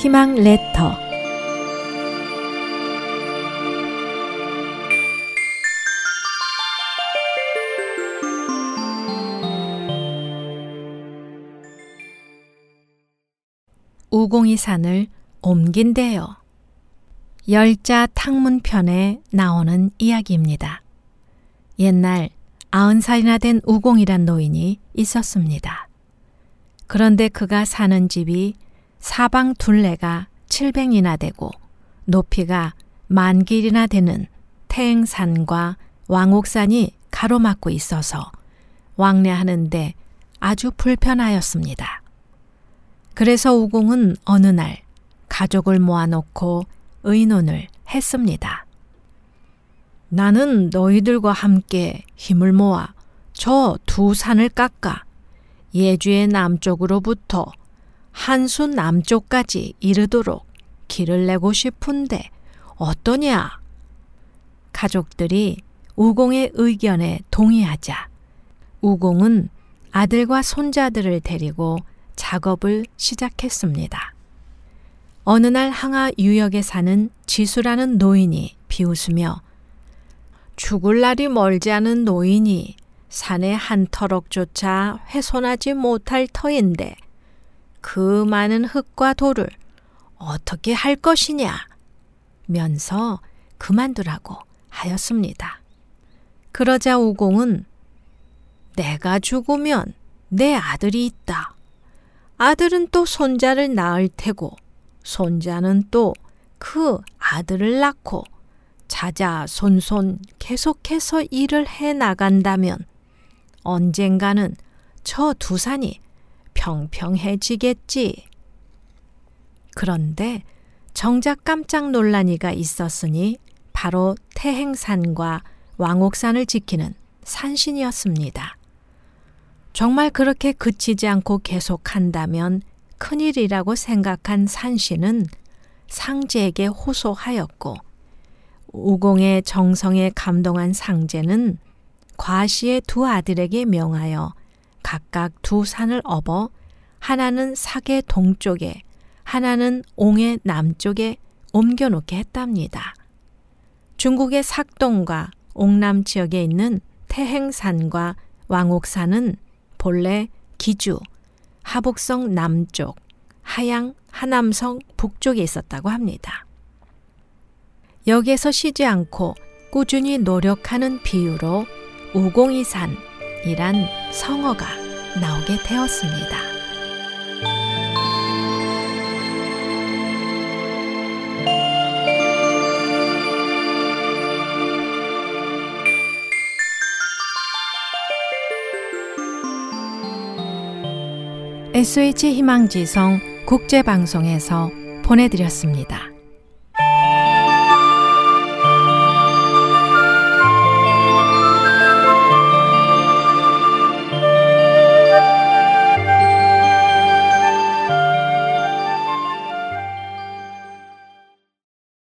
희망 레터 우공이 산을 옮긴대요. 열자 탕문편에 나오는 이야기입니다. 옛날 아흔 살이나 된 우공이란 노인이 있었습니다. 그런데 그가 사는 집이 사방 둘레가 700이나 되고 높이가 만 길이나 되는 태행산과 왕옥산이 가로막고 있어서 왕래하는데 아주 불편하였습니다. 그래서 우공은 어느 날 가족을 모아놓고 의논을 했습니다. 나는 너희들과 함께 힘을 모아 저 두 산을 깎아 예주의 남쪽으로부터 한수 남쪽까지 이르도록 길을 내고 싶은데 어떠냐? 가족들이 우공의 의견에 동의하자 우공은 아들과 손자들을 데리고 작업을 시작했습니다. 어느 날 항아 유역에 사는 지수라는 노인이 비웃으며 죽을 날이 멀지 않은 노인이 산의 한 터럭조차 훼손하지 못할 터인데 그 많은 흙과 돌을 어떻게 할 것이냐 면서 그만두라고 하였습니다. 그러자 우공은 내가 죽으면 내 아들이 있다. 아들은 또 손자를 낳을 테고 손자는 또 그 아들을 낳고 자자 손손 계속해서 일을 해 나간다면 언젠가는 저 두 산이 평평해지겠지. 그런데 정작 깜짝 논란이가 있었으니 바로 태행산과 왕옥산을 지키는 산신이었습니다. 정말 그렇게 그치지 않고 계속한다면 큰일이라고 생각한 산신은 상제에게 호소하였고 우공의 정성에 감동한 상제는 과시의 두 아들에게 명하여 각각 두 산을 업어 하나는 사계 동쪽에 하나는 옹의 남쪽에 옮겨놓게 했답니다. 중국의 삭동과 옹남 지역에 있는 태행산과 왕옥산은 본래 기주, 하북성 남쪽, 하양, 하남성 북쪽에 있었다고 합니다. 여기에서 쉬지 않고 꾸준히 노력하는 비유로 우공이산 이란 성어가 나오게 되었습니다. SH 희망지성 국제방송에서 보내드렸습니다.